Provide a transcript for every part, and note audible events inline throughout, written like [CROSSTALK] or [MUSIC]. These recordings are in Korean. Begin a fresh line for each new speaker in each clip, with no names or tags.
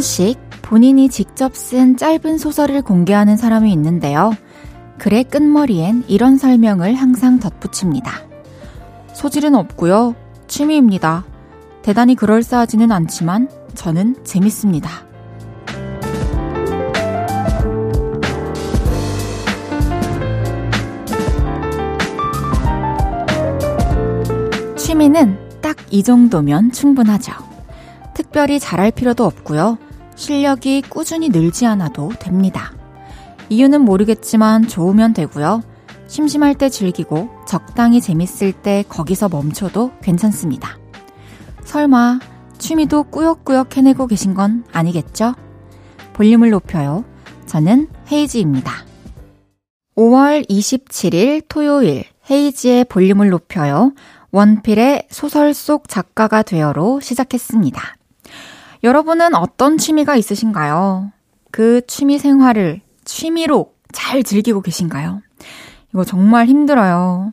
한 번씩 본인이 직접 쓴 짧은 소설을 공개하는 사람이 있는데요. 글의 끝머리엔 이런 설명을 항상 덧붙입니다. 소질은 없고요. 취미입니다. 대단히 그럴싸하지는 않지만 저는 재밌습니다. 취미는 딱 이 정도면 충분하죠. 특별히 잘할 필요도 없고요. 실력이 꾸준히 늘지 않아도 됩니다. 이유는 모르겠지만 좋으면 되고요. 심심할 때 즐기고 적당히 재밌을 때 거기서 멈춰도 괜찮습니다. 설마 취미도 꾸역꾸역 해내고 계신 건 아니겠죠? 볼륨을 높여요. 저는 헤이지입니다. 5월 27일 토요일 헤이지의 볼륨을 높여요. 원필의 소설 속 작가가 되어로 시작했습니다. 여러분은 어떤 취미가 있으신가요? 그 취미 생활을 취미로 잘 즐기고 계신가요? 이거 정말 힘들어요.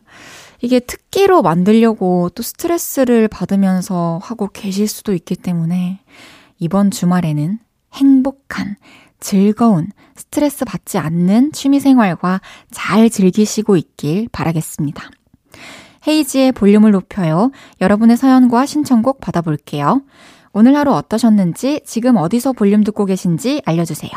이게 특기로 만들려고 또 스트레스를 받으면서 하고 계실 수도 있기 때문에 이번 주말에는 행복한, 즐거운, 스트레스 받지 않는 취미 생활과 잘 즐기시고 있길 바라겠습니다. 헤이지의 볼륨을 높여요. 여러분의 사연과 신청곡 받아볼게요. 오늘 하루 어떠셨는지, 지금 어디서 볼륨 듣고 계신지 알려주세요.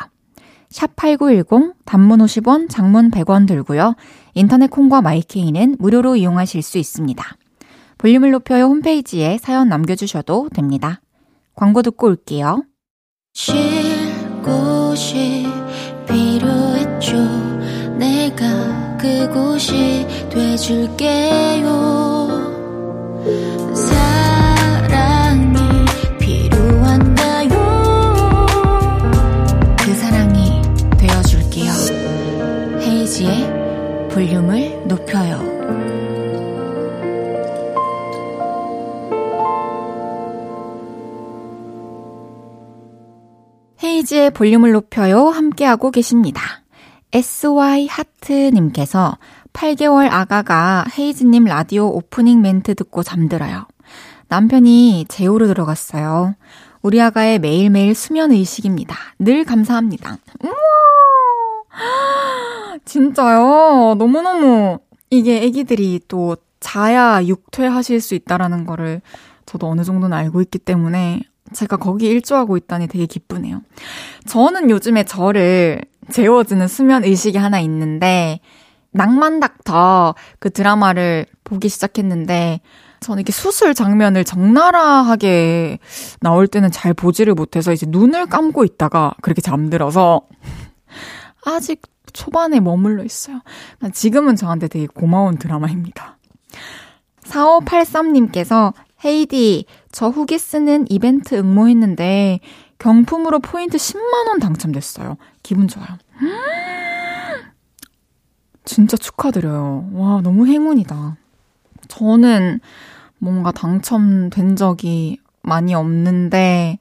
샵8910, 단문 50원, 장문 100원 들고요. 인터넷 콩과 마이케이는 무료로 이용하실 수 있습니다. 볼륨을 높여요 홈페이지에 사연 남겨주셔도 됩니다. 광고 듣고 올게요. 쉴 곳이 필요했죠. 내가 그곳이 돼줄게요. 볼륨을 높여요. 헤이지의 볼륨을 높여요. 함께하고 계십니다. SY 하트님께서 8개월 아가가 헤이즈님 라디오 오프닝 멘트 듣고 잠들어요. 남편이 제오로 들어갔어요. 우리 아가의 매일매일 수면 의식입니다. 늘 감사합니다. 우와! 진짜요? 너무너무 이게 애기들이 또 자야 육퇴하실 수 있다라는 거를 저도 어느 정도는 알고 있기 때문에 제가 거기 일조하고 있다니 되게 기쁘네요. 저는 요즘에 저를 재워주는 수면 의식이 하나 있는데, 낭만 닥터 그 드라마를 보기 시작했는데, 저는 이렇게 수술 장면을 적나라하게 나올 때는 잘 보지를 못해서 이제 눈을 감고 있다가 그렇게 잠들어서 [LAUGHS] 아직 초반에 머물러 있어요. 지금은 저한테 되게 고마운 드라마입니다. 4583님께서 헤이디, 저 후기 쓰는 이벤트 응모했는데 경품으로 포인트 10만원 당첨됐어요. 기분 좋아요. [GASPS] 진짜 축하드려요. 와, 너무 행운이다. 저는 뭔가 당첨된 적이 많이 없는데,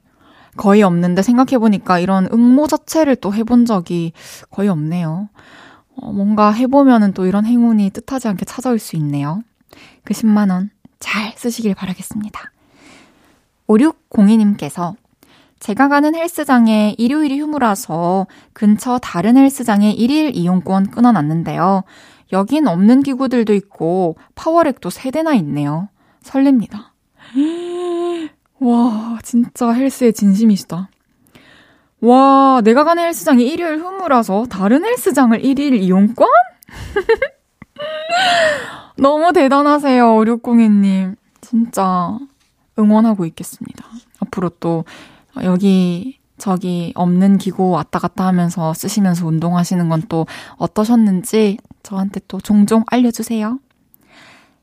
거의 없는데 생각해보니까 이런 응모 자체를 또 해본 적이 거의 없네요. 어, 뭔가 해보면은 또 이런 행운이 뜻하지 않게 찾아올 수 있네요. 그 10만원 잘 쓰시길 바라겠습니다. 5602님께서 제가 가는 헬스장에 일요일이 휴무라서 근처 다른 헬스장에 1일 이용권 끊어놨는데요. 여긴 없는 기구들도 있고 파워렉도 3대나 있네요. 설렙니다. 와, 진짜 헬스에 진심이시다. 와, 내가 가는 헬스장이 일요일 휴무라서 다른 헬스장을 1일 이용권? [LAUGHS] 너무 대단하세요, 5602님. 진짜 응원하고 있겠습니다. 앞으로 또 여기 저기 없는 기구 왔다 갔다 하면서 쓰시면서 운동하시는 건 또 어떠셨는지 저한테 또 종종 알려주세요.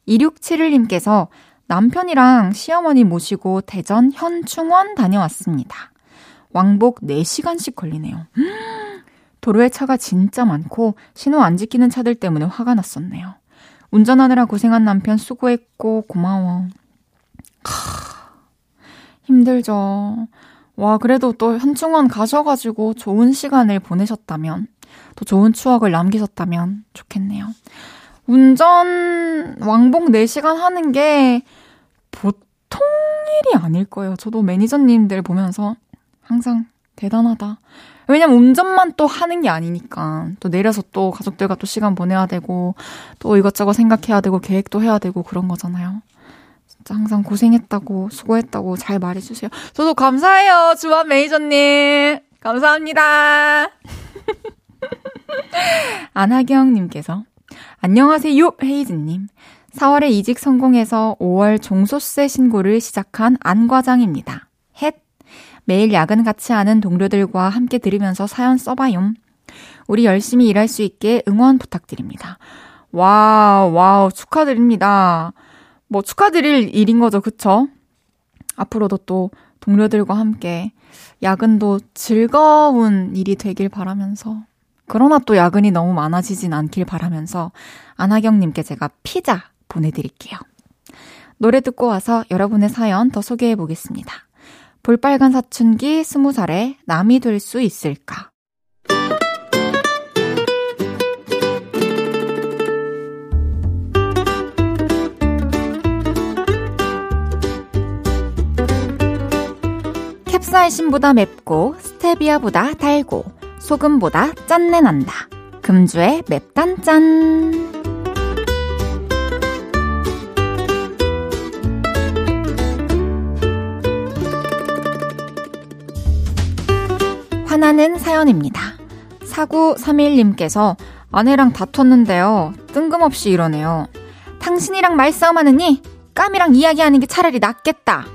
2671님께서 남편이랑 시어머니 모시고 대전 현충원 다녀왔습니다. 왕복 4시간씩 걸리네요. 도로에 차가 진짜 많고 신호 안 지키는 차들 때문에 화가 났었네요. 운전하느라 고생한 남편 수고했고 고마워. 하, 힘들죠. 와, 그래도 또 현충원 가셔가지고 좋은 시간을 보내셨다면, 또 좋은 추억을 남기셨다면 좋겠네요. 운전 왕복 4시간 하는 게 보통 일이 아닐 거예요. 저도 매니저님들 보면서 항상 대단하다. 왜냐면 운전만 또 하는 게 아니니까. 또 내려서 또 가족들과 또 시간 보내야 되고, 또 이것저것 생각해야 되고, 계획도 해야 되고, 그런 거잖아요. 진짜 항상 고생했다고, 수고했다고 잘 말해주세요. 저도 감사해요, 주한 매니저님. 감사합니다. [LAUGHS] 안하경님께서, 안녕하세요, 헤이즈님. 4월에 이직 성공해서 5월 종소세 신고를 시작한 안 과장입니다. 헷! 매일 야근 같이 하는 동료들과 함께 들으면서 사연 써봐요. 우리 열심히 일할 수 있게 응원 부탁드립니다. 와우, 와우, 축하드립니다. 뭐 축하드릴 일인 거죠, 그쵸? 앞으로도 또 동료들과 함께 야근도 즐거운 일이 되길 바라면서 그러나 또 야근이 너무 많아지진 않길 바라면서 안하경님께 제가 피자 보내드릴게요. 노래 듣고 와서 여러분의 사연 더 소개해 보겠습니다. 볼빨간 사춘기 스무 살에 남이 될 수 있을까? 캡사이신보다 맵고 스테비아보다 달고 소금보다 짠내 난다. 금주의 맵단짠. 화나는 사연입니다. 4931님께서 아내랑 다퉜는데요. 뜬금없이 이러네요. 당신이랑 말싸움하느니 까미랑 이야기하는 게 차라리 낫겠다.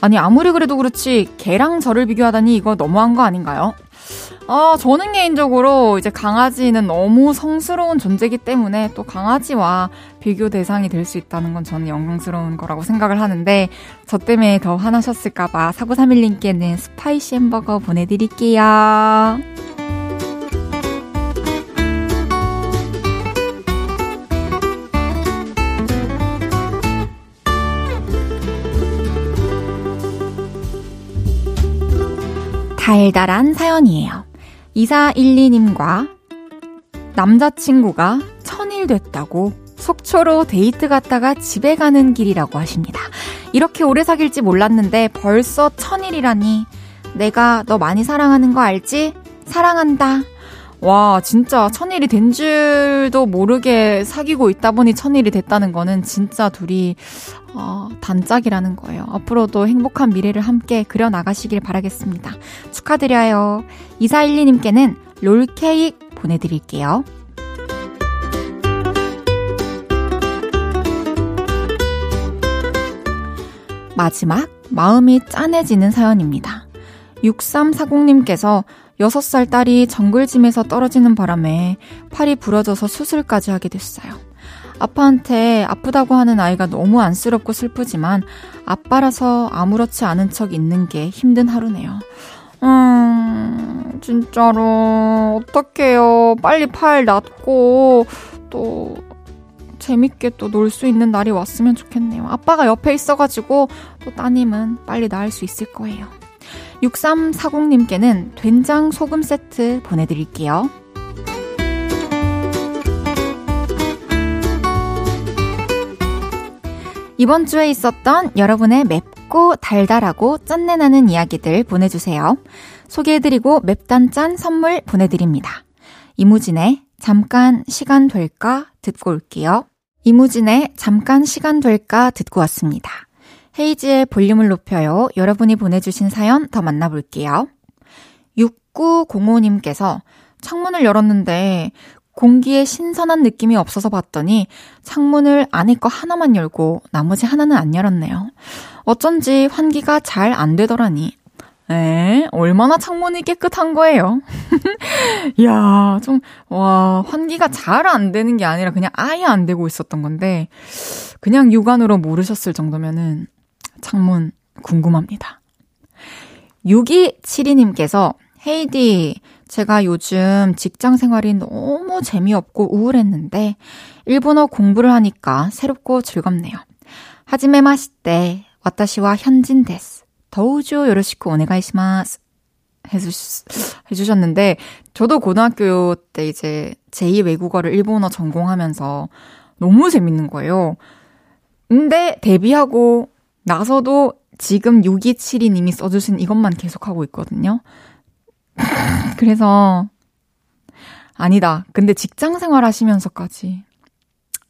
아니 아무리 그래도 그렇지 개랑 저를 비교하다니 이거 너무한 거 아닌가요? 아, 저는 개인적으로 이제 강아지는 너무 성스러운 존재이기 때문에 또 강아지와 비교 대상이 될 수 있다는 건 저는 영광스러운 거라고 생각을 하는데 저 때문에 더 화나셨을까봐 4931님께는 spicy 햄버거 보내드릴게요. 달달한 사연이에요. 2412님과 남자친구가 천일 됐다고 속초로 데이트 갔다가 집에 가는 길이라고 하십니다. 이렇게 오래 사귈지 몰랐는데 벌써 천일이라니. 내가 너 많이 사랑하는 거 알지? 사랑한다. 와, 진짜 천일이 된 줄도 모르게 사귀고 있다 보니 천일이 됐다는 거는 진짜 둘이 어, 단짝이라는 거예요. 앞으로도 행복한 미래를 함께 그려나가시길 바라겠습니다. 축하드려요. 2412님께는 롤케이크 보내드릴게요. 마지막, 마음이 짠해지는 사연입니다. 6340님께서 6살 딸이 정글짐에서 떨어지는 바람에 팔이 부러져서 수술까지 하게 됐어요. 아빠한테 아프다고 하는 아이가 너무 안쓰럽고 슬프지만 아빠라서 아무렇지 않은 척 있는 게 힘든 하루네요. 음, 진짜로, 어떡해요. 빨리 팔 낫고, 또, 재밌게 또 놀 수 있는 날이 왔으면 좋겠네요. 아빠가 옆에 있어가지고, 또 따님은 빨리 나을 수 있을 거예요. 6340님께는 된장 소금 세트 보내드릴게요. 이번 주에 있었던 여러분의 맵고 달달하고 짠내나는 이야기들 보내주세요. 소개해드리고 맵단 짠 선물 보내드립니다. 이무진의 잠깐 시간 될까 듣고 올게요. 이무진의 잠깐 시간 될까 듣고 왔습니다. 헤이지의 볼륨을 높여요. 여러분이 보내주신 사연 더 만나볼게요. 6905님께서 창문을 열었는데 공기에 신선한 느낌이 없어서 봤더니 창문을 안에 거 하나만 열고 나머지 하나는 안 열었네요. 어쩐지 환기가 잘 안 되더라니. 에? 얼마나 창문이 깨끗한 거예요? [LAUGHS] 야, 좀, 와, 환기가 잘 안 되는 게 아니라 그냥 아예 안 되고 있었던 건데, 그냥 육안으로 모르셨을 정도면은 창문 궁금합니다. 6272님께서, 헤이디, 제가 요즘 직장 생활이 너무 재미없고 우울했는데 일본어 공부를 하니까 새롭고 즐겁네요. 하지메 마시때 와타시와 현진 데스. 더우죠 요로시코 오네가이시마스. 해주셨는데 저도 고등학교 때 이제 제2 외국어를 일본어 전공하면서 너무 재밌는 거예요. 근데 데뷔하고 나서도 지금 6272님이 써주신 이것만 계속하고 있거든요. [LAUGHS] 그래서, 아니다. 근데 직장 생활 하시면서까지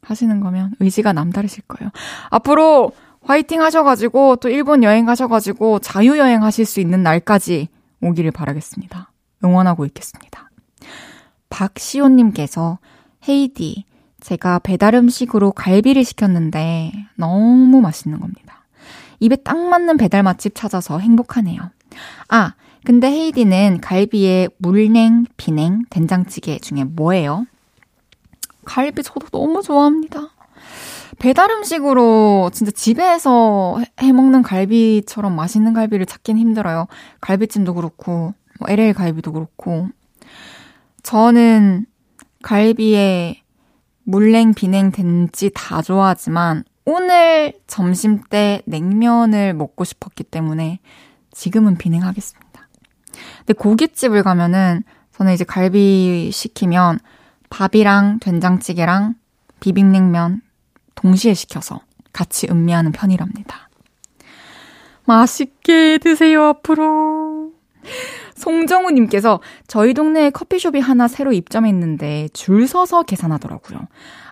하시는 거면 의지가 남다르실 거예요. 앞으로 화이팅 하셔가지고 또 일본 여행 가셔가지고 자유여행 하실 수 있는 날까지 오기를 바라겠습니다. 응원하고 있겠습니다. 박시호님께서 헤이디, 제가 배달 음식으로 갈비를 시켰는데 너무 맛있는 겁니다. 입에 딱 맞는 배달 맛집 찾아서 행복하네요. 아, 근데 헤이디는 갈비에 물냉, 비냉, 된장찌개 중에 뭐예요? 갈비 저도 너무 좋아합니다. 배달 음식으로 진짜 집에서 해 먹는 갈비처럼 맛있는 갈비를 찾긴 힘들어요. 갈비찜도 그렇고, 뭐 LA 갈비도 그렇고. 저는 갈비에 물냉, 비냉, 된지 다 좋아하지만 오늘 점심 때 냉면을 먹고 싶었기 때문에 지금은 비냉하겠습니다. 근데 고깃집을 가면은 저는 이제 갈비 시키면 밥이랑 된장찌개랑 비빔냉면 동시에 시켜서 같이 음미하는 편이랍니다. 맛있게 드세요, 앞으로. 송정우님께서 저희 동네에 커피숍이 하나 새로 입점했는데 줄 서서 계산하더라고요.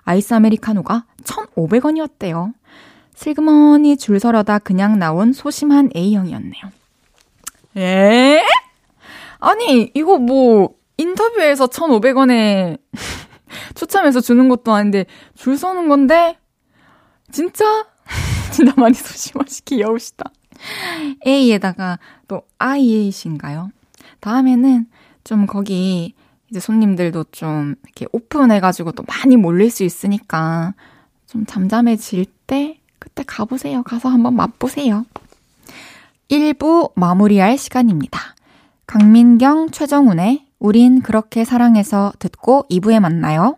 아이스 아메리카노가 1,500원이었대요. 슬그머니 줄 서려다 그냥 나온 소심한 A형이었네요. 에? 아니, 이거 뭐, 인터뷰에서 1,500원에 [LAUGHS] 추첨해서 주는 것도 아닌데, 줄 서는 건데, 진짜? [LAUGHS] 진짜 많이 소심하시 귀여우시다. A에다가 또 IA신가요? 다음에는 좀 거기 이제 손님들도 좀 이렇게 오픈해가지고 또 많이 몰릴 수 있으니까 좀 잠잠해질 때 그때 가보세요. 가서 한번 맛보세요. 1부 마무리할 시간입니다. 강민경, 최정훈의 우린 그렇게 사랑해서 듣고 2부에 만나요.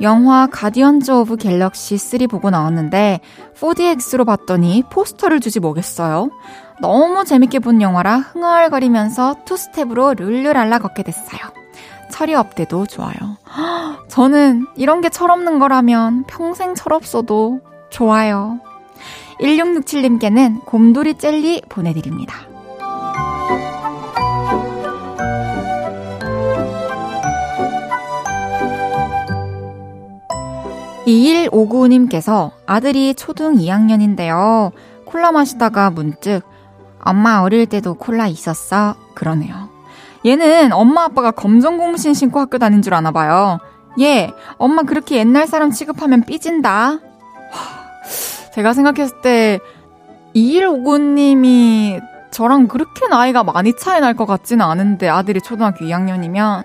영화 Guardians of Galaxy 3 보고 나왔는데 4DX로 봤더니 포스터를 주지 뭐겠어요. 너무 재밌게 본 영화라 흥얼거리면서 투스텝으로 룰루랄라 걷게 됐어요. 철이 없대도 좋아요. 저는 이런 게 철없는 거라면 평생 철없어도 좋아요. 1667님께는 곰돌이 젤리 보내드립니다. 2159님께서 아들이 초등 2학년인데요. 콜라 마시다가 문득 엄마 어릴 때도 콜라 있었어? 그러네요. 얘는 엄마 아빠가 검정 고무신 신고 학교 다닌 줄 아나 봐요. 얘, 엄마 그렇게 옛날 사람 취급하면 삐진다. 제가 생각했을 때 2159님이 저랑 그렇게 나이가 많이 차이 날 것 같지는 않은데 아들이 초등학교 2학년이면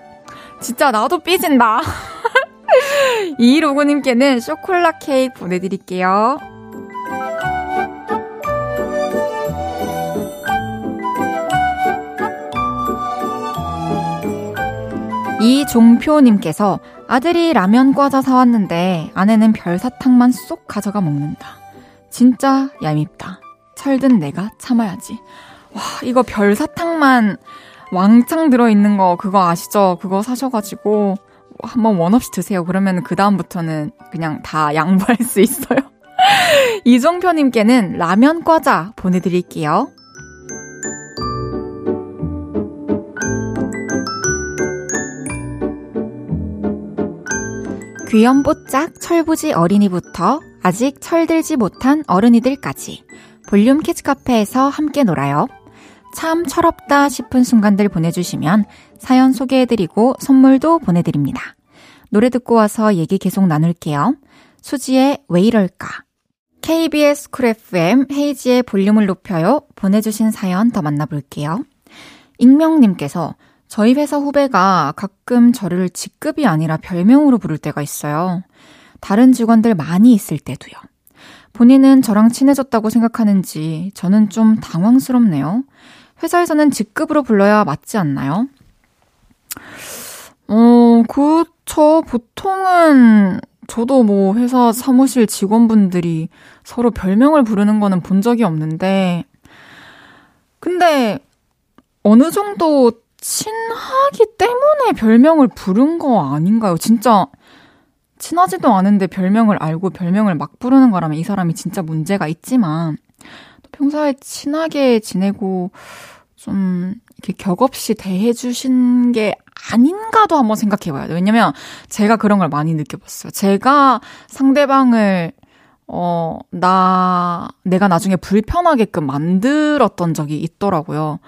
진짜 나도 삐진다. [LAUGHS] 2159님께는 쇼콜라 케이크 보내드릴게요. 이종표님께서 아들이 라면 과자 사왔는데 아내는 별 사탕만 쏙 가져가 먹는다. 진짜 얄밉다. 철든 내가 참아야지. 와, 이거 별 사탕만 왕창 들어있는 거 그거 아시죠? 그거 사셔가지고 한번 원 없이 드세요. 그러면 그 다음부터는 그냥 다 [LAUGHS] 양보할 수 있어요. [LAUGHS] 이종표님께는 라면 과자 보내드릴게요. 귀염뽀짝 철부지 어린이부터 아직 철들지 못한 어른이들까지 볼륨 kids 카페에서 함께 놀아요. 참 철없다 싶은 순간들 보내주시면 사연 소개해드리고 선물도 보내드립니다. 노래 듣고 와서 얘기 계속 나눌게요. 수지의 왜 이럴까? KBS Cool FM 헤이즈의 볼륨을 높여요. 보내주신 사연 더 만나볼게요. 익명님께서 저희 회사 후배가 가끔 저를 직급이 아니라 별명으로 부를 때가 있어요. 다른 직원들 많이 있을 때도요. 본인은 저랑 친해졌다고 생각하는지 저는 좀 당황스럽네요. 회사에서는 직급으로 불러야 맞지 않나요? 어, 그쵸. 보통은 저도 뭐 회사 사무실 직원분들이 서로 별명을 부르는 거는 본 적이 없는데, 근데 어느 정도 친하기 때문에 별명을 부른 거 아닌가요? 진짜 친하지도 않은데 별명을 알고 별명을 막 부르는 거라면 이 사람이 진짜 문제가 있지만 평소에 친하게 지내고 좀 이렇게 격없이 대해주신 게 아닌가도 한번 생각해 봐야 돼요. 왜냐면 제가 그런 걸 많이 느껴봤어요. 제가 상대방을 어, 나, 내가 나중에 불편하게끔 만들었던 적이 있더라고요.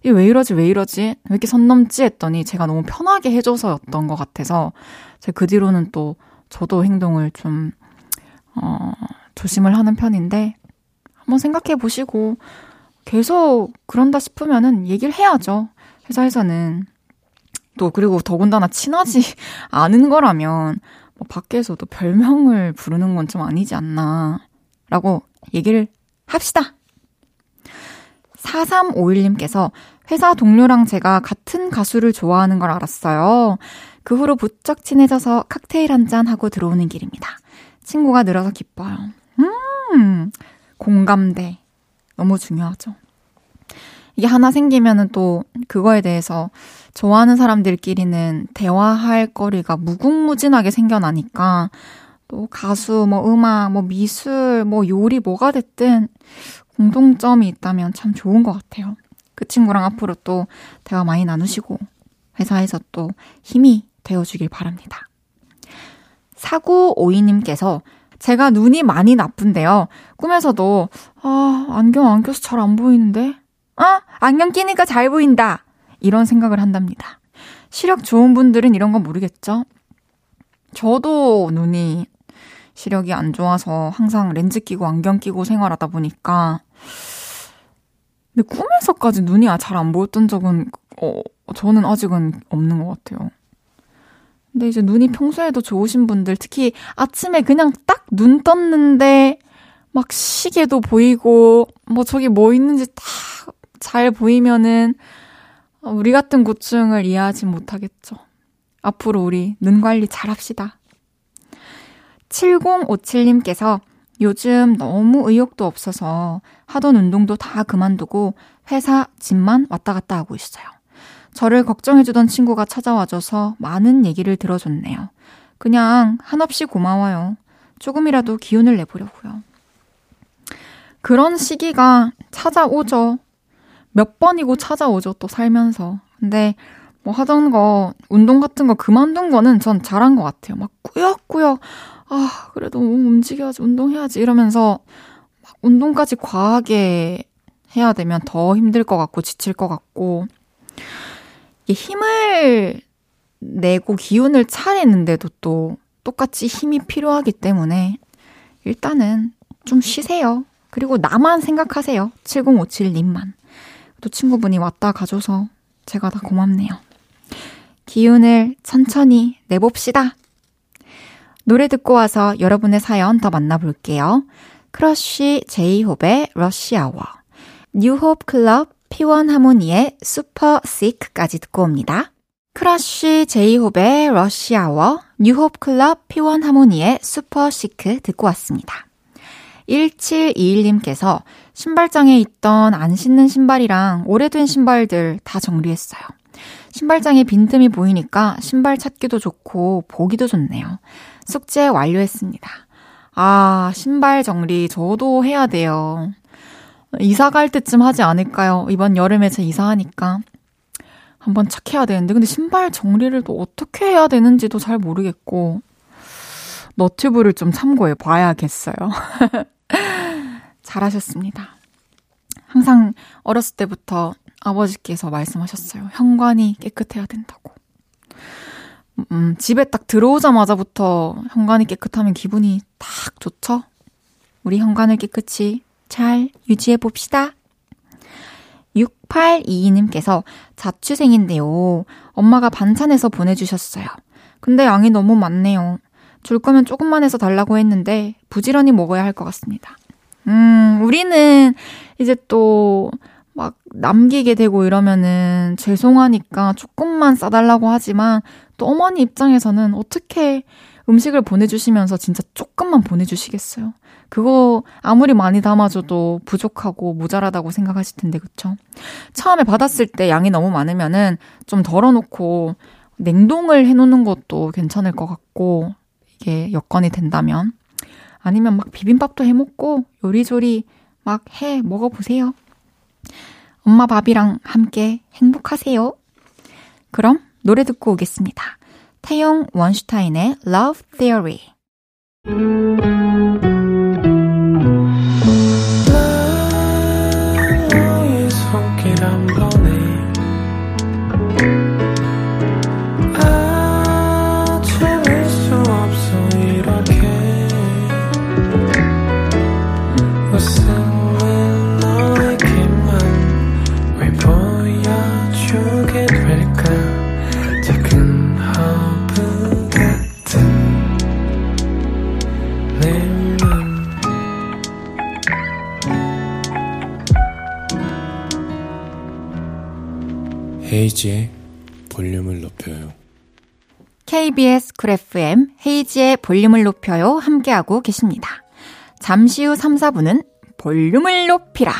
이게 왜 이러지, 왜 이러지? 왜 이렇게 선 넘지? 했더니 제가 너무 편하게 해줘서였던 것 같아서, 제가 그 뒤로는 또 저도 행동을 좀, 어, 조심을 하는 편인데, 한번 생각해 보시고, 계속 그런다 싶으면은 얘기를 해야죠. 회사에서는. 또, 그리고 더군다나 친하지 [LAUGHS] 않은 거라면, 뭐 밖에서도 별명을 부르는 건 좀 아니지 않나. 라고 얘기를 합시다. 4351님께서 회사 동료랑 제가 같은 가수를 좋아하는 걸 알았어요. 그 후로 부쩍 친해져서 칵테일 한 잔 하고 들어오는 길입니다. 친구가 늘어서 기뻐요. 음, 공감대. 너무 중요하죠. 이게 하나 생기면은 또 그거에 대해서 좋아하는 사람들끼리는 대화할 거리가 무궁무진하게 생겨나니까 또 가수, 뭐 음악, 뭐 미술, 뭐 요리 뭐가 됐든 공동점이 있다면 참 좋은 것 같아요. 그 친구랑 앞으로 또 대화 많이 나누시고 회사에서 또 힘이 되어주길 바랍니다. 사구오이님께서 제가 눈이 많이 나쁜데요. 꿈에서도 아 안경 안 껴서 잘 안 보이는데 어? 안경 끼니까 잘 보인다. 이런 생각을 한답니다. 시력 좋은 분들은 이런 건 모르겠죠? 저도 눈이 시력이 안 좋아서 항상 렌즈 끼고 안경 끼고 생활하다 보니까 근데 꿈에서까지 눈이 잘 안 보였던 적은 어, 저는 아직은 없는 것 같아요. 근데 이제 눈이 평소에도 좋으신 분들, 특히 아침에 그냥 딱 눈 떴는데 막 시계도 보이고 뭐 저기 뭐 있는지 다 잘 보이면은 우리 같은 고충을 이해하지 못하겠죠. 앞으로 우리 눈 관리 잘 합시다. 7057님께서 요즘 너무 의욕도 없어서 하던 운동도 다 그만두고 회사 집만 왔다 갔다 하고 있어요. 저를 걱정해주던 친구가 찾아와줘서 많은 얘기를 들어줬네요. 그냥 한없이 고마워요. 조금이라도 기운을 내보려고요. 그런 시기가 찾아오죠. 몇 번이고 찾아오죠, 또 살면서. 근데 뭐 하던 거, 운동 같은 거 그만둔 거는 전 잘한 것 같아요. 막 꾸역꾸역, 아, 그래도 움직여야지, 운동해야지 이러면서 막 운동까지 과하게 해야 되면 더 힘들 것 같고, 지칠 것 같고. 힘을 내고 기운을 차리는데도 또 똑같이 힘이 필요하기 때문에 일단은 좀 쉬세요. 그리고 나만 생각하세요. 7057님만. 또 친구분이 왔다 가줘서 제가 다 고맙네요. 기운을 천천히 내봅시다. 노래 듣고 와서 여러분의 사연 더 만나볼게요. 크러쉬 제이홉의 러시아워, 뉴홉 클럽 P1 하모니의 슈퍼 시크까지 듣고 옵니다. 크러쉬 제이홉의 러시아워, 뉴홉 클럽 P1 하모니의 슈퍼 시크 듣고 왔습니다. 1721님께서 신발장에 있던 안 신는 신발이랑 오래된 신발들 다 정리했어요. 신발장에 빈틈이 보이니까 신발 찾기도 좋고 보기도 좋네요. 숙제 완료했습니다. 아, 신발 정리 저도 해야 돼요. 이사 갈 때쯤 하지 않을까요? 이번 여름에 제 이사하니까. 한번 착해야 되는데. 근데 신발 정리를 또 어떻게 해야 되는지도 잘 모르겠고. 너튜브를 좀 참고해 봐야겠어요. [LAUGHS] 잘하셨습니다. 항상 어렸을 때부터 아버지께서 말씀하셨어요. 현관이 깨끗해야 된다고. 음, 집에 딱 들어오자마자부터 현관이 깨끗하면 기분이 딱 좋죠? 우리 현관을 깨끗이 잘 유지해 봅시다. 6822님께서 자취생인데요. 엄마가 반찬해서 보내주셨어요. 근데 양이 너무 많네요. 줄 거면 조금만 해서 달라고 했는데 부지런히 먹어야 할 것 같습니다. 음, 우리는 이제 또 막 남기게 되고 이러면은 죄송하니까 조금만 싸달라고 하지만 또 어머니 입장에서는 어떻게 음식을 보내주시면서 진짜 조금만 보내주시겠어요. 그거 아무리 많이 담아줘도 부족하고 모자라다고 생각하실 텐데, 그쵸? 처음에 받았을 때 양이 너무 많으면은 좀 덜어놓고 냉동을 해놓는 것도 괜찮을 것 같고, 이게 여건이 된다면. 아니면 막 비빔밥도 해 먹고 요리조리 막 해 먹어보세요. 엄마 밥이랑 함께 행복하세요. 그럼 노래 듣고 오겠습니다. 태용 원슈타인의 Love Theory.
헤이즈의 볼륨을 높여요.
KBS Cool FM 헤이즈의 볼륨을 높여요 함께하고 계십니다. 잠시 후 3, 4부는 볼륨을 높이라.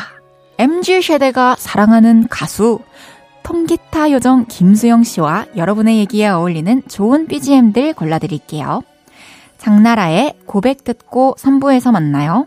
MZ 세대가 사랑하는 가수 통기타 요정 김수영 씨와 여러분의 얘기에 어울리는 좋은 BGM들 골라드릴게요. 장나라의 고백 듣고 3부에서 만나요.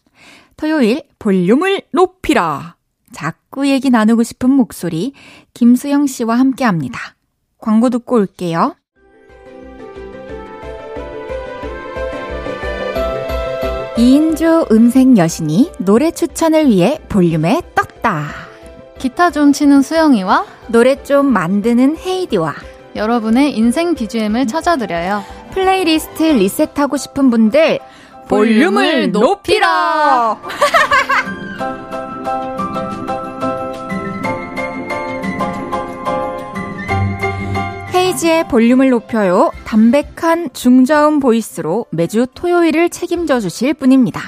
토요일 볼륨을 높이라. 자꾸 얘기 나누고 싶은 목소리 김수영 씨와 함께 합니다. 광고 듣고 올게요. 이인조 음색 여신이 노래 추천을 위해 볼륨에 떴다.
기타 좀 치는 수영이와
노래 좀 만드는 헤이즈와
여러분의 인생 BGM을 찾아드려요.
플레이리스트 리셋하고 싶은 분들 볼륨을 높이라! [LAUGHS] 헤이지의 볼륨을 높여요. 담백한 중저음 보이스로 매주 토요일을 책임져 주실 분입니다.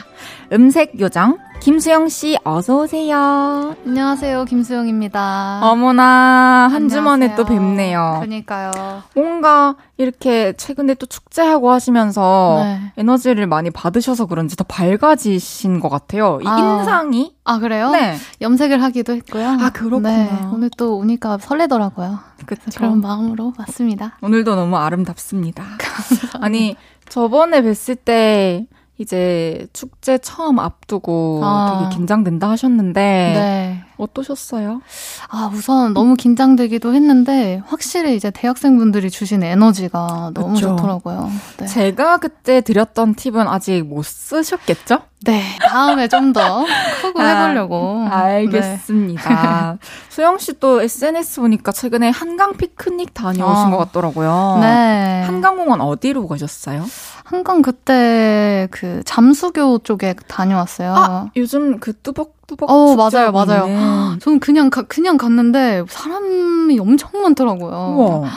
음색 요정 김수영 씨 어서 오세요.
안녕하세요. 김수영입니다.
어머나 한 주 만에 또 뵙네요.
그러니까요.
뭔가 이렇게 최근에 또 축제하고 하시면서 네. 에너지를 많이 받으셔서 그런지 더 밝아지신 것 같아요. 이 아. 인상이
아 그래요?
네.
염색을 하기도 했고요.
아 그렇구나. 네.
오늘 또 오니까 설레더라고요. 그쵸. 그런 마음으로 왔습니다.
오늘도 너무 아름답습니다. [LAUGHS] 아니 저번에 뵀을 때 이제 축제 처음 앞두고 아. 되게 긴장된다 하셨는데 네. 어떠셨어요?
아 우선 너무 긴장되기도 했는데 확실히 이제 대학생분들이 주신 에너지가 너무 그쵸. 좋더라고요.
네. 제가 그때 드렸던 팁은 아직 못 쓰셨겠죠?
네, 다음에 좀 더 [LAUGHS] 크고 아, 해보려고.
알겠습니다. 네. [LAUGHS] 수영 씨도 SNS 보니까 최근에 한강 피크닉 다녀오신 아, 것 같더라고요. 네. 한강공원 어디로 가셨어요?
한강 그때 그 잠수교 쪽에 다녀왔어요.
아, 요즘 그 뚜벅뚜벅.
어, 맞아요, 맞아요. [GASPS] 저는 그냥 가, 그냥 갔는데 사람이 엄청 많더라고요.
우와.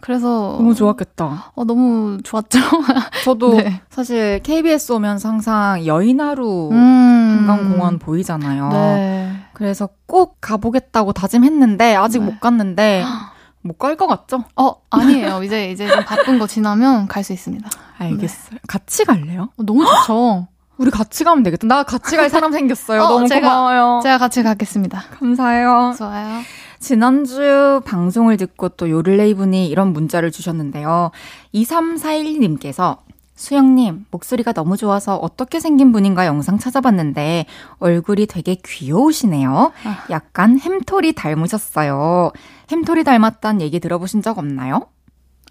그래서
너무 좋았겠다.
어, 너무 좋았죠. [LAUGHS]
저도 네. 사실 KBS 오면서 항상 여의나루 음. 한강공원 보이잖아요. 네. 그래서 꼭 가보겠다고 다짐했는데 아직 네. 못 갔는데 [GASPS] 못 갈 것 같죠?
어, 아니에요. 이제, 이제 좀 바쁜 거 지나면 갈 수 있습니다.
알겠어요. 네. 같이 갈래요?
어, 너무 좋죠. [GASPS]
우리 같이 가면 되겠다. 나 같이 갈 사람 생겼어요. 어, 너무 제가, 고마워요.
제가 같이 가겠습니다.
감사해요.
좋아요.
지난주 방송을 듣고 또 요를레이 분이 이런 문자를 주셨는데요. 2341님께서 수영님, 목소리가 너무 좋아서 어떻게 생긴 분인가 영상 찾아봤는데 얼굴이 되게 귀여우시네요. 아. 약간 햄토리 닮으셨어요. 햄토리 닮았단 얘기 들어보신 적 없나요?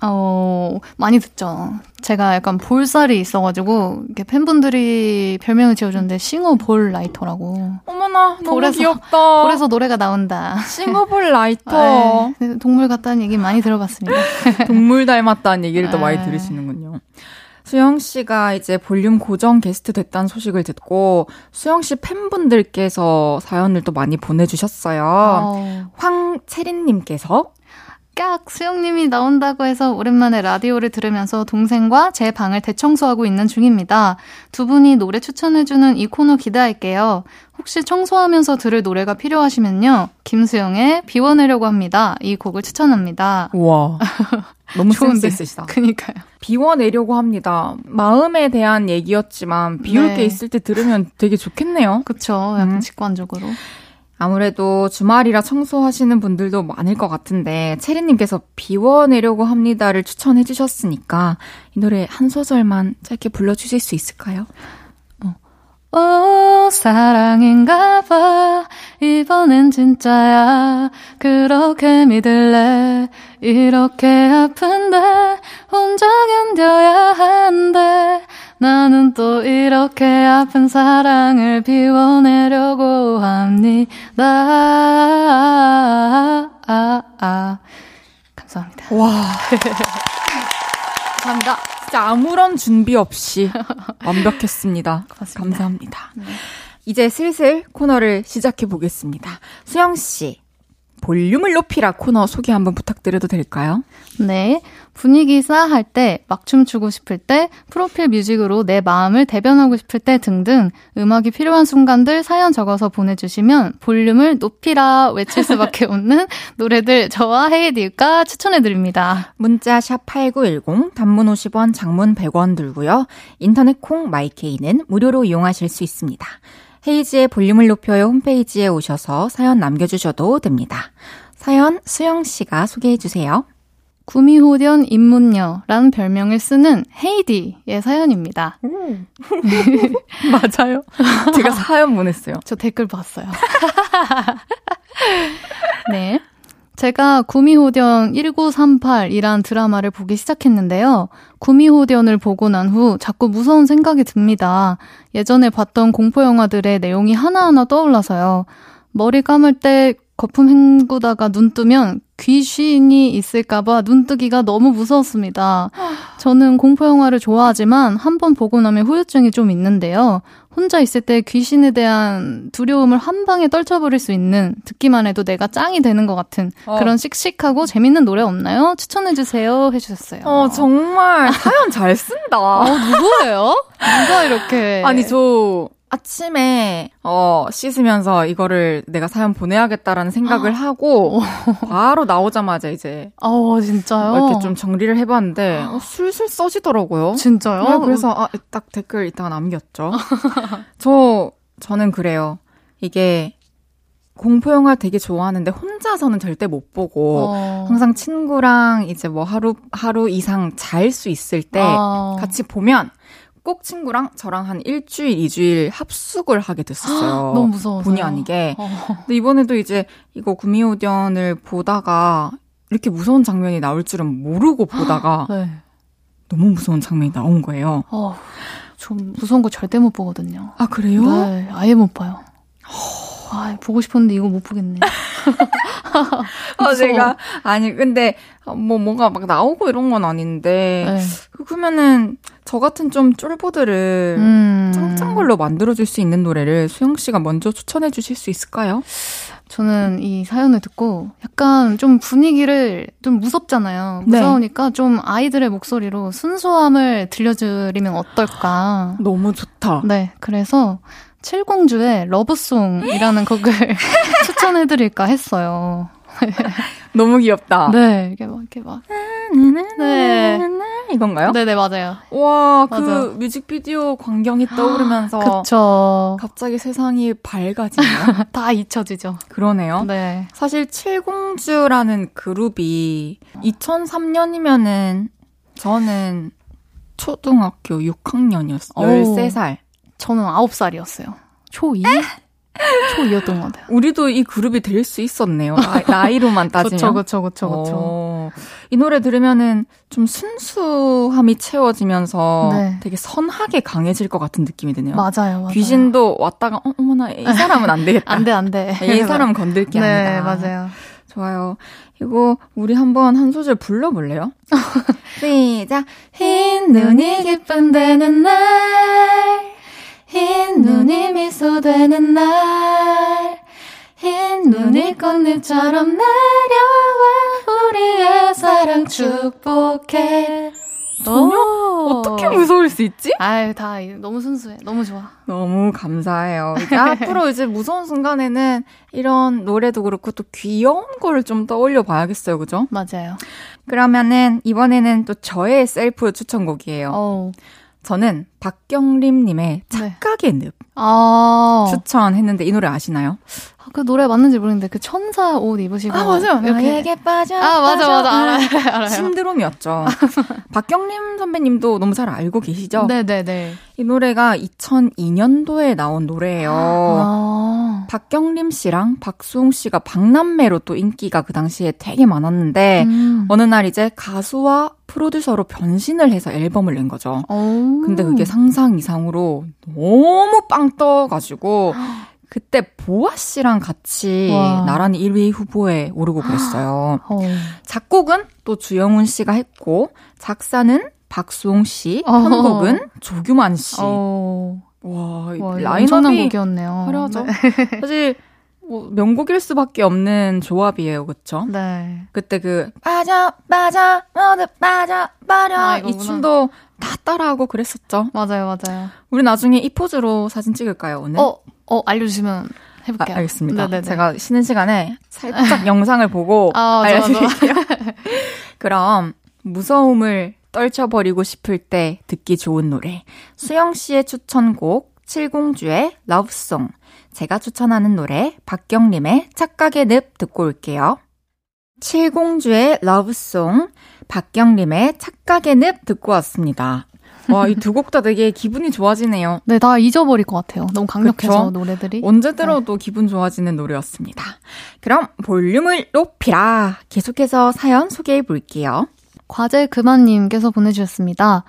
어, 많이 듣죠. 제가 약간 볼살이 있어가지고, 이렇게 팬분들이 별명을 지어줬는데, singer 볼 writer라고.
어머나, 너무 볼에서, 귀엽다.
볼에서 노래가 나온다.
싱어 볼 [LAUGHS] 라이터.
네, 동물 같다는 얘기 많이 들어봤습니다. [LAUGHS]
동물 닮았다는 얘기를 또 많이 네. 들으시는군요. 수영 씨가 이제 볼륨 고정 게스트 됐다는 소식을 듣고 수영 씨 팬분들께서 사연을 또 많이 보내주셨어요. 어. 황채린 님께서
깍! 수영님이 나온다고 해서 오랜만에 라디오를 들으면서 동생과 제 방을 대청소하고 있는 중입니다. 두 분이 노래 추천해주는 이 코너 기대할게요. 혹시 청소하면서 들을 노래가 필요하시면요. 김수영의 비워내려고 합니다. 이 곡을 추천합니다.
와 [LAUGHS] 너무 센스 있으시다.
그니까요.
비워내려고 합니다. 마음에 대한 얘기였지만 비울 네. 게 있을 때 들으면 되게 좋겠네요.
그쵸. 약간 음. 직관적으로.
아무래도 주말이라 청소하시는 분들도 많을 것 같은데 체리님께서 비워내려고 합니다를 추천해 주셨으니까 이 노래 한 소절만 짧게 불러주실 수 있을까요?
어. 오 사랑인가 봐 이번엔 진짜야 그렇게 믿을래 이렇게 아픈데 혼자 견뎌야 한대 나는 또 이렇게 아픈 사랑을 비워내려고 합니다. 아, 아. 감사합니다.
와. [LAUGHS]
감사합니다.
진짜 아무런 준비 없이 완벽했습니다. [LAUGHS] 고맙습니다. 감사합니다. 네. 이제 슬슬 코너를 시작해 보겠습니다. 수영 씨, 볼륨을 높이라 코너 소개 한번 부탁드려도 될까요?
네. 분위기 싸할 때, 막 춤 추고 싶을 때, 프로필 뮤직으로 내 마음을 대변하고 싶을 때 등등 음악이 필요한 순간들 사연 적어서 보내주시면 볼륨을 높이라 외칠 수밖에 [LAUGHS] 없는 노래들 저와 헤이디가 추천해드립니다.
문자 샵8910, 단문 50원, 장문 100원 들고요. 인터넷 콩 마이케이는 무료로 이용하실 수 있습니다. 헤이지의 볼륨을 높여요 홈페이지에 오셔서 사연 남겨주셔도 됩니다. 사연 수영 씨가 소개해 주세요.
구미호련 입문녀라는 별명을 쓰는 헤이디의 사연입니다. [LAUGHS]
맞아요. 제가 사연 보냈어요.
저 댓글 봤어요. [LAUGHS] 네. 제가 구미호련 1938이란 드라마를 보기 시작했는데요. 구미호련을 보고 난 후 자꾸 무서운 생각이 듭니다. 예전에 봤던 공포 영화들의 내용이 하나하나 떠올라서요. 머리 감을 때 거품 헹구다가 눈 뜨면 귀신이 있을까봐 눈 뜨기가 너무 무서웠습니다. 저는 공포영화를 좋아하지만 한 번 보고 나면 후유증이 좀 있는데요. 혼자 있을 때 귀신에 대한 두려움을 한 방에 떨쳐버릴 수 있는 듣기만 해도 내가 짱이 되는 것 같은 어. 그런 씩씩하고 재밌는 노래 없나요? 추천해주세요 해주셨어요.
어 정말 사연 잘 쓴다.
어 누구예요? 누가 이렇게
아니 저 아침에 어 씻으면서 이거를 내가 사연 보내야겠다라는 생각을 하고 바로 나오자마자 이제
어 진짜요?
이렇게 좀 정리를 해봤는데 어, 술술 써지더라고요.
진짜요?
네, 그래서 아, 딱 댓글 이따가 남겼죠. [LAUGHS] 저 저는 그래요. 이게 공포 영화 되게 좋아하는데 혼자서는 절대 못 보고 어. 항상 친구랑 이제 뭐 하루 하루 이상 잘 수 있을 때 어. 같이 보면 꼭 친구랑 저랑 한 일주일, 이주일 합숙을 하게 됐었어요. [GASPS]
너무 무서워서.
본의 아니게. 어. 근데 이번에도 이제 이거 구미호전을 보다가 이렇게 무서운 장면이 나올 줄은 모르고 [GASPS] 보다가 네. 너무 무서운 장면이 나온 거예요. 어,
좀 무서운 거 절대 못 보거든요.
아, 그래요?
네, 아예 못 봐요. [GASPS] 아, 보고 싶었는데 이거 못 보겠네. [LAUGHS]
아, 제가 아니 근데 뭐 뭔가 막 나오고 이런 건 아닌데 네. 그러면은 저 같은 좀 쫄보들을 음. 짱짱 걸로 만들어줄 수 있는 노래를 수영 씨가 먼저 추천해 주실 수 있을까요?
저는 이 사연을 듣고 약간 좀 분위기를 좀 무섭잖아요. 네. 무서우니까 네. 좀 아이들의 목소리로 순수함을 들려드리면 어떨까.
너무 좋다.
네. 그래서 칠공주의 러브송이라는 곡을 [LAUGHS] 추천해드릴까 했어요. [LAUGHS]
너무 귀엽다.
네, 이게 막, 이렇게 막. 네.
이건가요?
네네, 맞아요.
와, 그
맞아요.
뮤직비디오 광경이 떠오르면서
그쵸.
갑자기 세상이 밝아지네요. [LAUGHS]
다 잊혀지죠.
그러네요.
네.
사실 칠공주라는 그룹이 2003년이면은 저는 초등학교 6학년이었어요.
오.
13살.
저는 9살이었어요. 초2? 초2였던 것 같아요.
우리도 이 그룹이 될 수 있었네요. 나이, 로만 따지면.
그쵸, 그쵸, 그쵸, 그쵸.
어, 이 노래 들으면은 좀 순수함이 채워지면서
네.
되게 선하게 강해질 것 같은 느낌이 드네요.
맞아요, 맞아요.
귀신도 왔다가 어, 어머나 이 사람은 안 되겠다.
안 돼, 안 돼.
이 사람 건들 게
네,
아니다.
맞아요.
좋아요. 이거 우리 한번 한 소절 불러볼래요? [LAUGHS] 시작. 흰 눈이 기쁨되는 날, 흰 눈이 미소되는 날, 흰 눈이 꽃잎처럼 내려와 우리의 사랑 축복해. 전혀 어떻게 무서울 수 있지?
아유, 다 너무 순수해. 너무 좋아.
너무 감사해요. 이제 앞으로 이제 무서운 순간에는 이런 노래도 그렇고 또 귀여운 거를 좀 떠올려 봐야겠어요. 그죠?
맞아요.
그러면은 이번에는 또 저의 셀프 추천곡이에요.
어.
저는 박경림님의
네.
착각의 늪
아.
추천했는데 이 노래 아시나요?
아, 그 노래 맞는지 모르겠는데 그 천사 옷 입으시고 이렇게
너에게 빠져
아, 맞아
빠져.
맞아 알아요. 알아요.
신드롬이었죠. [LAUGHS] 박경림 선배님도 너무 잘 알고 계시죠?
네, 네, 네.
이 노래가 2002년도에 나온 노래예요.
아.
박경림 씨랑 박수홍 씨가 박남매로 또 인기가 그 당시에 되게 많았는데
음.
어느 날 이제 가수와 프로듀서로 변신을 해서 앨범을 낸 거죠.
오.
근데 그게 상상 이상으로 너무 빵 떠가지고 [GASPS] 그때 보아 씨랑 같이
와.
나란히 1위 후보에 오르고 [GASPS] 그랬어요.
어.
작곡은 또 주영훈 씨가 했고 작사는 박수홍 씨,
어.
편곡은 조규만 씨.
어.
와, 이
와,
라인업이. 화려하죠.
네. [LAUGHS]
사실 뭐 명곡일 수밖에 없는 조합이에요, 그렇죠?
네.
그때 그 빠져 빠져 모두 빠져 버려
아,
이. 춤도 다 따라하고 그랬었죠.
맞아요, 맞아요.
우리 나중에 이 포즈로 사진 찍을까요, 오늘?
어, 어, 알려주시면
아,
해볼게요.
알겠습니다.
네네네.
제가 쉬는 시간에 살짝 [LAUGHS] 영상을 보고
아.
알려드릴게요. [LAUGHS] 그럼 무서움을 떨쳐버리고 싶을 때 듣기 좋은 노래 수영 씨의 추천곡 칠공주의 러브송 제가 추천하는 노래 박경림의 착각의 늪 듣고 올게요. 칠공주의 러브송 박경림의 착각의 늪 듣고 왔습니다. 와, 이 두 곡 다 되게 기분이 좋아지네요.
네, 다 잊어버릴 것 같아요. 너무 강력해서
그쵸?
노래들이.
언제 들어도 기분 좋아지는 노래였습니다. 그럼 볼륨을 높이라. 계속해서 사연 소개해 볼게요.
과제 그만님께서 보내주셨습니다.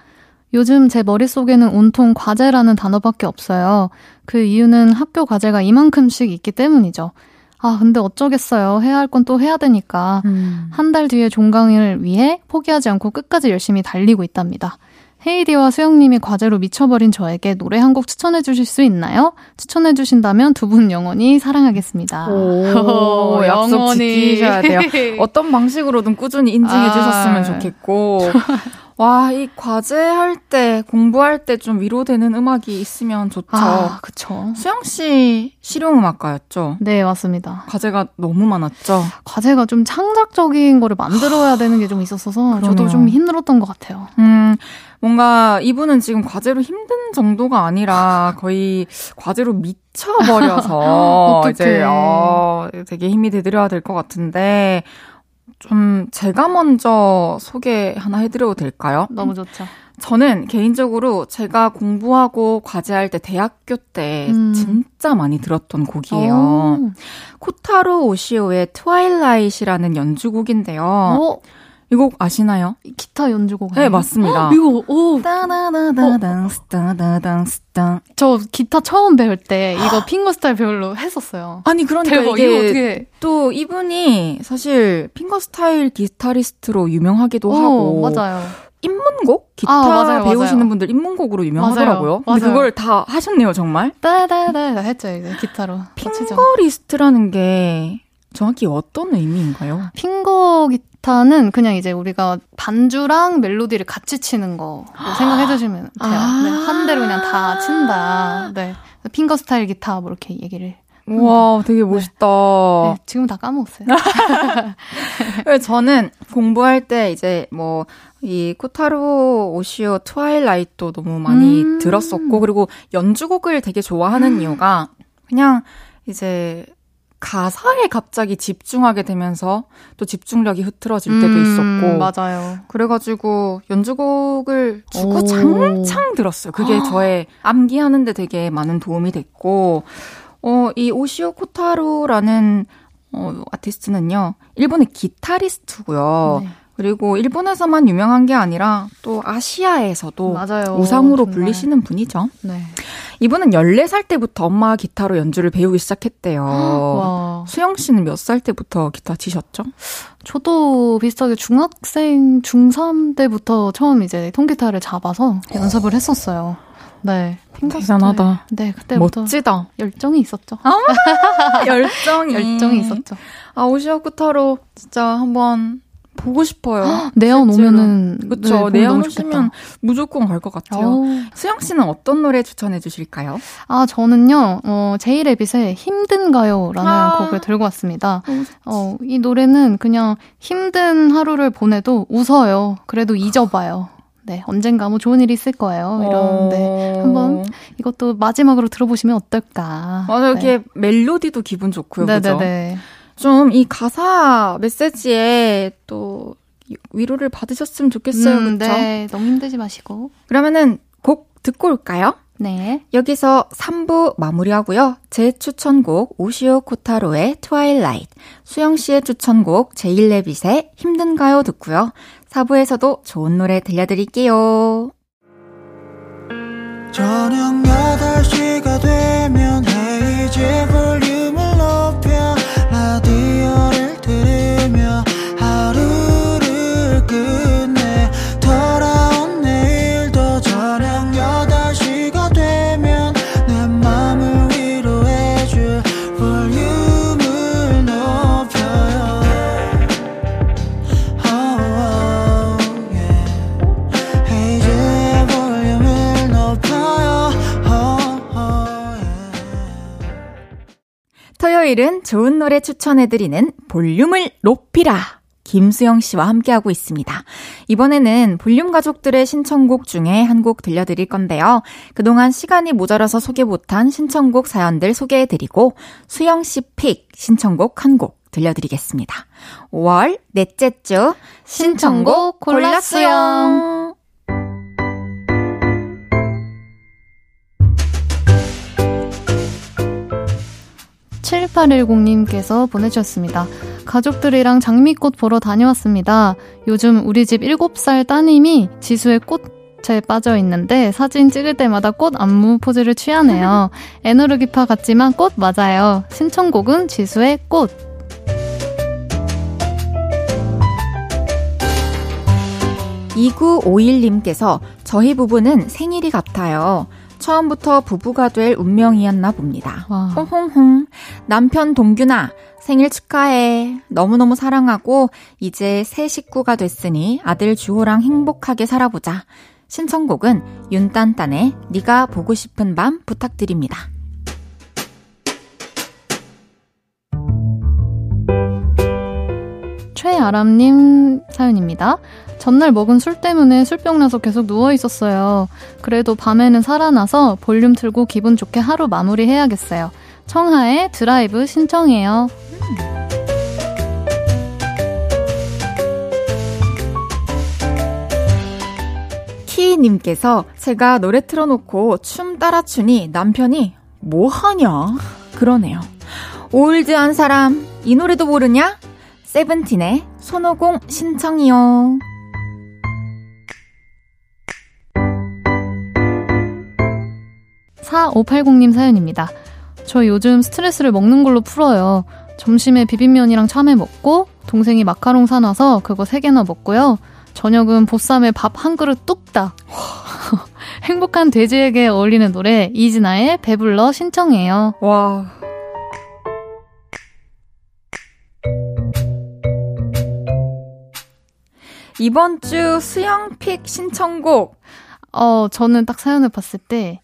요즘 제 머릿속에는 온통 과제라는 단어밖에 없어요. 그 이유는 학교 과제가 이만큼씩 있기 때문이죠. 아, 근데 어쩌겠어요. 해야 할 건 또 해야 되니까. 한달 뒤에 종강을 위해 포기하지 않고 끝까지 열심히 달리고 있답니다. 헤이디와 수영님이 과제로 미쳐버린 저에게 노래 한 곡 추천해 주실 수 있나요? 추천해 주신다면 두 분 영원히 사랑하겠습니다.
오, [LAUGHS] 약속 지키셔야 돼요. [LAUGHS] 어떤 방식으로든 꾸준히 인증해
아.
주셨으면 좋겠고. [LAUGHS] 와, 이 과제할 때, 공부할 때 좀 위로되는 음악이 있으면 좋죠.
아, 그쵸.
수영 씨 실용음악가였죠?
네, 맞습니다.
과제가 너무 많았죠?
과제가 좀 창작적인 거를 만들어야 되는 게 좀 있었어서 저도
그러네요.
좀 힘들었던 것 같아요.
음, 뭔가 이분은 지금 과제로 힘든 정도가 아니라 거의 과제로 미쳐버려서. [LAUGHS] 이제 어, 되게 힘이 되드려야 될 것 같은데 좀 제가 먼저 소개 하나 해드려도 될까요?
너무 좋죠.
저는 개인적으로 제가 공부하고 과제할 때 대학교 때
음.
진짜 많이 들었던 곡이에요.
오.
코타로 오시오의 Twilight라는 연주곡인데요.
어?
이 곡 아시나요?
기타 연주곡.
네, 맞습니다.
이거, 오.
따다다다당 스타다당 스타.
저 기타 처음 배울 때 이거 fingerstyle 배우려고 했었어요.
아니 그러니까
대박,
이게
어떻게.
또 이분이 사실 fingerstyle 기타리스트로 유명하기도
오,
하고
맞아요.
입문곡 기타
아, 맞아요,
배우시는
맞아요.
분들 입문곡으로 유명하더라고요.
맞아요,
근데. 그걸 다 하셨네요 정말.
따다다 했죠, 이거 기타로.
핑거리스트라는 게 정확히 어떤 의미인가요?
핑거 기 타는 그냥 이제 우리가 반주랑 멜로디를 같이 치는 거 생각해 주시면 돼요.
아.
네, 한 대로 그냥 다 친다. 네. 핑거 스타일 기타 뭐 이렇게 얘기를
와, 되게 멋있다.
네, 지금 다 까먹었어요. [LAUGHS]
저는 공부할 때 이제 뭐, 이 코타로 오시오 트와일라이트도 너무 많이 음~ 들었었고, 그리고 연주곡을 되게 좋아하는 이유가 그냥 이제 가사에 갑자기 집중하게 되면서 또 집중력이 흐트러질 때도 음, 있었고.
맞아요.
그래가지고 연주곡을 주구장창 들었어요. 그게 저의 암기하는데 되게 많은 도움이 됐고, 어, 이 오시오 코타로라는 어, 아티스트는요, 일본의 기타리스트고요. 네. 그리고 일본에서만 유명한 게 아니라 또 아시아에서도 맞아요. 우상으로 정말. 불리시는 분이죠. 네. 이분은 14살 때부터 엄마 기타로 연주를 배우기 시작했대요. 와. 수영 씨는 몇 살 때부터 기타 치셨죠?
저도 비슷하게 중학생, 중3 때부터 처음 이제 통기타를 잡아서 연습을 했었어요. 네.
대단하다.
네, 그때부터
멋지다.
열정이 있었죠.
아, 열정이. [LAUGHS]
열정이 있었죠.
아, 오시아쿠타로 진짜 한번 보고 싶어요.
내연 오면은
그렇죠. 네, 내연 오시면 무조건 갈 것 같아요. 오. 수영 씨는 어떤 노래 추천해 주실까요?
아 저는요, 어, 제이레빗의 힘든가요라는 아. 곡을 들고 왔습니다. 어, 이 노래는 그냥 힘든 하루를 보내도 웃어요. 그래도 잊어봐요. 네, 언젠가 뭐 좋은 일이 있을 거예요. 이러는데 어... 한번 이것도 마지막으로 들어보시면 어떨까.
맞아, 네. 이렇게 멜로디도 기분 좋고요. 네네네. 좀 이 가사 메시지에 또 위로를 받으셨으면 좋겠어요. 음, 그렇죠?
네, 너무 힘들지 마시고.
그러면은 곡 듣고 올까요?
네.
여기서 3부 마무리하고요. 제 추천곡 오시오 코타로의 트와일라이트, 수영 씨의 추천곡 제일레빗의 힘든가요 듣고요. 4부에서도 좋은 노래 들려드릴게요. 저녁 8시가 되면 헤이즈 볼륨 토요일은 좋은 노래 추천해드리는 볼륨을 높이라. 김수영 씨와 함께하고 있습니다. 이번에는 볼륨 가족들의 신청곡 중에 한 곡 들려드릴 건데요. 그동안 시간이 모자라서 소개 못한 신청곡 사연들 소개해드리고 수영 씨 픽 신청곡 한 곡 들려드리겠습니다. 5월 넷째 주 신청곡 골랐수영.
7810님께서 보내주셨습니다. 가족들이랑 장미꽃 보러 다녀왔습니다. 요즘 우리 집 7살 따님이 지수의 꽃에 빠져 있는데 사진 찍을 때마다 꽃 안무 포즈를 취하네요. [LAUGHS] 에너르기파 같지만 꽃 맞아요. 신청곡은 지수의 꽃.
(2951님께서) 저희 부부는 생일이 같아요. 처음부터 부부가 될 운명이었나 봅니다. 홍홍홍. 남편 동균아, 생일 축하해. 너무너무 사랑하고, 이제 새 식구가 됐으니 아들 주호랑 행복하게 살아보자. 신청곡은 윤딴딴의 네가 보고 싶은 밤 부탁드립니다.
최아람님 사연입니다. 전날 먹은 술 때문에 술병 나서 계속 누워 있었어요. 그래도 밤에는 살아나서 볼륨 틀고 기분 좋게 하루 마무리 해야겠어요. 청하의 드라이브 신청해요.
키님께서 제가 노래 틀어놓고 춤 따라 추니 남편이 뭐 하냐? 그러네요. old한 사람, 이 노래도 모르냐? 세븐틴의 손오공 신청이요.
4580님 사연입니다. 저 요즘 스트레스를 먹는 걸로 풀어요. 점심에 비빔면이랑 참외 먹고, 동생이 마카롱 사놔서 그거 3개나 먹고요. 저녁은 보쌈에 밥 한 그릇 뚝딱. [LAUGHS] 행복한 돼지에게 어울리는 노래, 이진아의 배불러 신청해요.
와. 이번 주 수영픽 신청곡.
어, 저는 딱 사연을 봤을 때,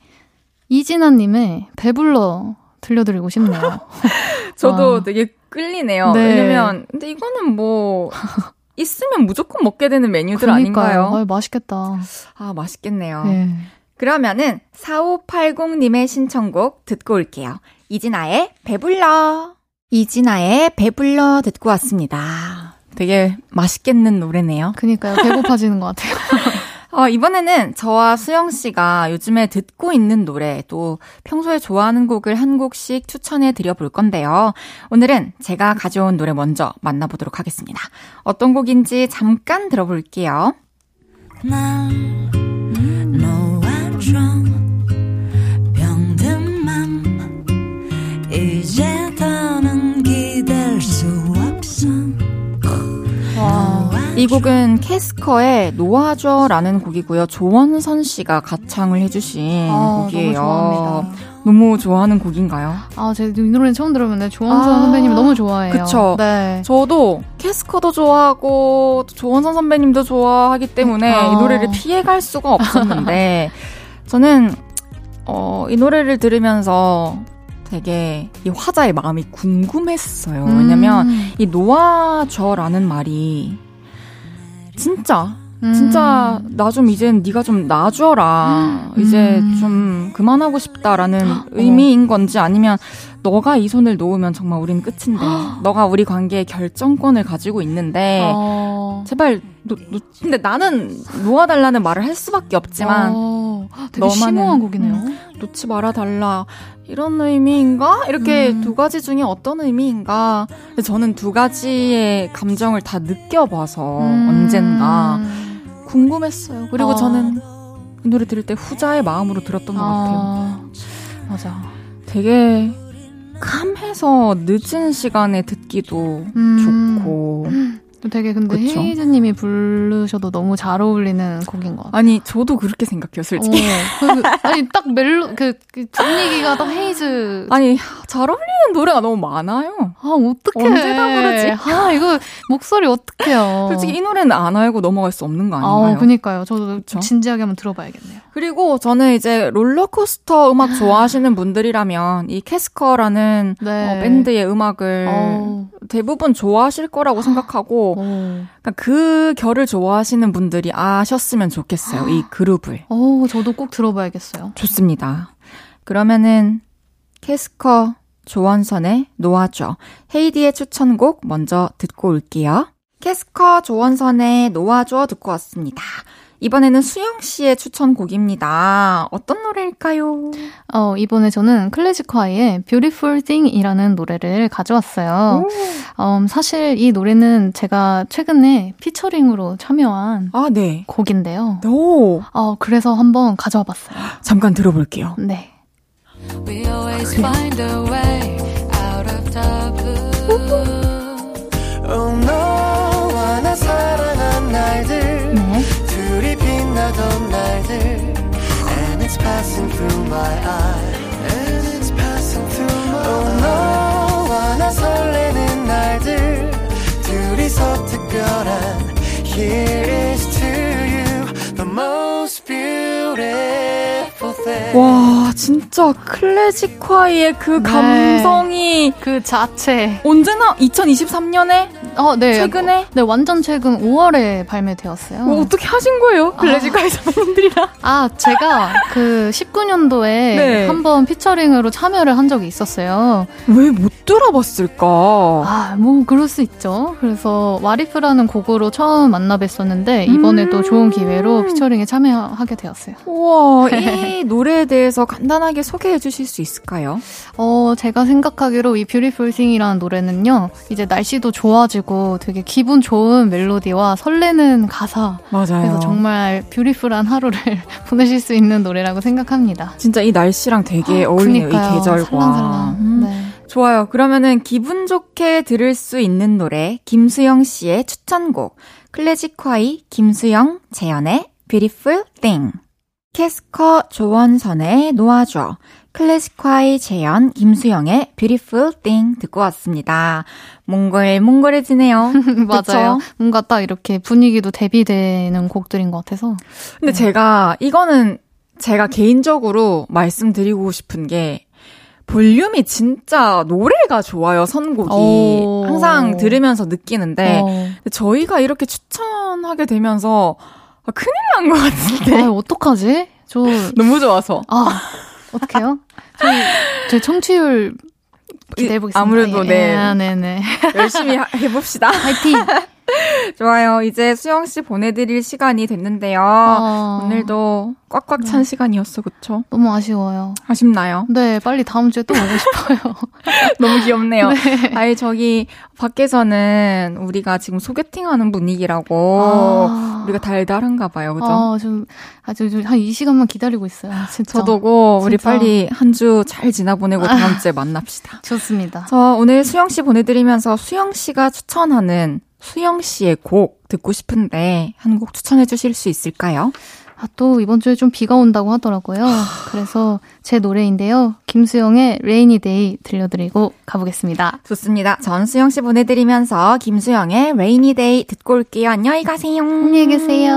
이진아님의 배불러 들려드리고 싶네요. [LAUGHS]
저도
아.
되게 끌리네요.
네.
왜냐면 근데 이거는 뭐 [LAUGHS] 있으면 무조건 먹게 되는 메뉴들
그러니까요.
아닌가요?
아유, 맛있겠다.
아 맛있겠네요.
네.
그러면은 4580님의 신청곡 듣고 올게요. 이진아의 배불러. 이진아의 배불러 듣고 왔습니다. 되게 맛있겠는 노래네요.
그니까요. 배고파지는 것 같아요. [LAUGHS]
어, 이번에는 저와 수영 씨가 요즘에 듣고 있는 노래 또 평소에 좋아하는 곡을 한 곡씩 추천해 드려 볼 건데요. 오늘은 제가 가져온 노래 먼저 만나보도록 하겠습니다. 어떤 곡인지 잠깐 들어볼게요.
난 이
곡은 캐스커의 놓아줘라는 곡이고요. 조원선 씨가 가창을 해주신
아,
곡이에요.
너무 좋아합니다.
너무 좋아하는 곡인가요?
아, 제가 이 노래는 처음 들어보는데 조원선
아,
선배님 너무 좋아해요.
그쵸.
네.
저도 캐스커도 좋아하고 또 조원선 선배님도 좋아하기 때문에
어.
이 노래를 피해갈 수가 없었는데 [LAUGHS] 저는 어, 이 노래를 들으면서 되게 이 화자의 마음이 궁금했어요. 왜냐면
음.
이 놓아줘라는 말이 진짜
음.
진짜 나 좀 이젠 네가 좀 놔줘라.
음.
이제 좀 그만하고 싶다라는 [GASPS]
어.
의미인 건지 아니면 너가 이 손을 놓으면 정말 우린 끝인데 [GASPS] 너가 우리 관계의 결정권을 가지고 있는데
어.
제발 놓, 놓, 근데 나는 놓아달라는 말을 할 수밖에 없지만
어. 되게
너만은-
심오한 곡이네요.
놓지 말아달라 이런 의미인가 이렇게
음.
두 가지 중에 어떤 의미인가 근데 저는 두 가지의 감정을 다 느껴봐서
음.
언젠가 궁금했어요. 그리고
어.
저는 이 노래 들을 때 후자의 마음으로 들었던 것 같아요.
아, 맞아.
되게 캄해서 늦은 시간에 듣기도
음.
좋고.
또 [LAUGHS] 되게 근데
그쵸?
헤이즈님이 부르셔도 너무 잘 어울리는 곡인 것 같아요.
아니, 저도 그렇게 생각해요, 솔직히.
어, 그, 아니 딱 멜로 그, 그 분위기가 딱 헤이즈.
아니, 잘 어울리는 노래가 너무 많아요.
아 어떡해.
언제 다 부르지?
아 이거 목소리 어떡해요.
솔직히 이 노래는 안 알고 넘어갈 수 없는 거 아닌가요?
아, 그니까요. 저도
그쵸?
진지하게 한번 들어봐야겠네요.
그리고 저는 이제 롤러코스터 음악 좋아하시는 분들이라면 이 캐스커라는
네.
어, 밴드의 음악을
어우,
대부분 좋아하실 거라고 생각하고
어.
그러니까 그 결을 좋아하시는 분들이 아셨으면 좋겠어요. 이 그룹을.
어, 저도 꼭 들어봐야겠어요.
좋습니다. 그러면은 캐스커 조원선의 놓아줘 헤이디의 추천곡 먼저 듣고 올게요. 캐스커 조원선의 놓아줘 듣고 왔습니다. 이번에는 수영 씨의 추천곡입니다. 어떤 노래일까요?
어, 이번에 저는 클래식화의 Beautiful Thing이라는 노래를 가져왔어요. 음, 사실 이 노래는 제가 최근에 피처링으로 참여한
아, 네.
곡인데요.
오,
어, 그래서 한번 가져와 봤어요. [GASPS]
잠깐 들어볼게요.
네.
We always find
my eyes And it's passing through my oh, 너와 나 설레는 날들 둘이서 특별한 Here is to you The most beautiful thing
와, 진짜 클래식화의 그
네.
감성이
그 자체.
언제나 2023년에
어, 네.
최근에
네, 완전 최근 5월에 발매되었어요.
뭐 어떻게 하신 거예요? 클래식화 선배님들이랑.
아, 제가 그 19년도에
네.
한번 피처링으로 참여를 한 적이 있었어요.
왜 못 들어봤을까?
아, 뭐 그럴 수 있죠. 그래서 What If라는 곡으로 처음 만나 뵀었는데 이번에도
음.
좋은 기회로 피처링에 참여하게 되었어요.
우와, 이 [LAUGHS] 노래에 대해서 간단하게 소개해 주실 수 있을까요?
어, 제가 생각하기로 이 Beautiful Thing이라는 노래는요. 이제 날씨도 좋아지고 되게 기분 좋은 멜로디와 설레는 가사.
맞아요.
그래서 정말 beautiful한 하루를 [LAUGHS] 보내실 수 있는 노래라고 생각합니다.
진짜 이 날씨랑 되게 어울리네요,
그러니까요.
이 계절과.
살랑살랑.
음,
네.
좋아요. 그러면은 기분 좋게 들을 수 있는 노래, 김수영 씨의 추천곡, 클래식화이 김수영 재현의 Beautiful Thing. 캐스커 조원선의 놓아줘, 클래식화이 재현 김수영의 Beautiful Thing 듣고 왔습니다. 몽골 몽골해지네요. [LAUGHS]
맞아요. 뭔가 딱 이렇게 분위기도 대비되는 곡들인 것 같아서.
근데 제가 이거는 제가 개인적으로 말씀드리고 싶은 게 볼륨이 진짜 노래가 좋아요, 선곡이.
오.
항상 들으면서 느끼는데,
어.
근데 저희가 이렇게 추천하게 되면서 아, 큰일 난 것 같은데.
아, 어떡하지? 저, [LAUGHS]
너무 좋아서.
아, 어떡해요? 저희, 저희 청취율 기대해보겠습니다.
아무래도 네.
예, 네 네.
열심히 하- 해봅시다. [LAUGHS]
파이팅! [LAUGHS]
좋아요. 이제 수영 씨 보내드릴 시간이 됐는데요.
어,
오늘도 꽉꽉 찬 시간이었어, 그쵸?
너무 아쉬워요.
아쉽나요?
네, 빨리 다음 주에 또 오고 싶어요. [LAUGHS]
너무 귀엽네요.
네.
아니, 저기, 밖에서는 우리가 지금 소개팅하는 분위기라고,
아.
우리가 달달한가 봐요, 그죠?
아, 좀, 아주 좀한이 시간만 기다리고 있어요. 진짜.
저도고, 우리
진짜.
빨리 한 주 잘 지나보내고 다음 주에 만납시다. [LAUGHS]
좋습니다.
저 오늘 수영 씨 보내드리면서 수영 씨가 추천하는 수영 씨의 곡 듣고 싶은데, 한 곡 추천해 주실 수 있을까요?
아, 또 이번 주에 좀 비가 온다고 하더라고요. 그래서 제 노래인데요. 김수영의 Rainy Day 들려드리고 가보겠습니다.
좋습니다. 전 수영 씨 보내드리면서 김수영의 Rainy Day 듣고 올게요. 안녕히 가세요.
안녕히 계세요.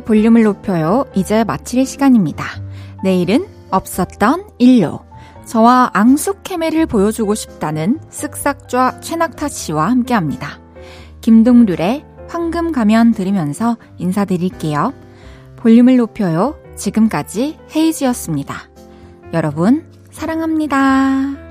볼륨을 높여요. 이제 마칠 시간입니다. 내일은 없었던 일로. 저와 앙숙 케메를 보여주고 싶다는 쓱싹좌 최낙타 씨와 함께 합니다. 김동률의 황금 가면 들으면서 인사드릴게요. 볼륨을 높여요. 지금까지 헤이지였습니다. 여러분, 사랑합니다.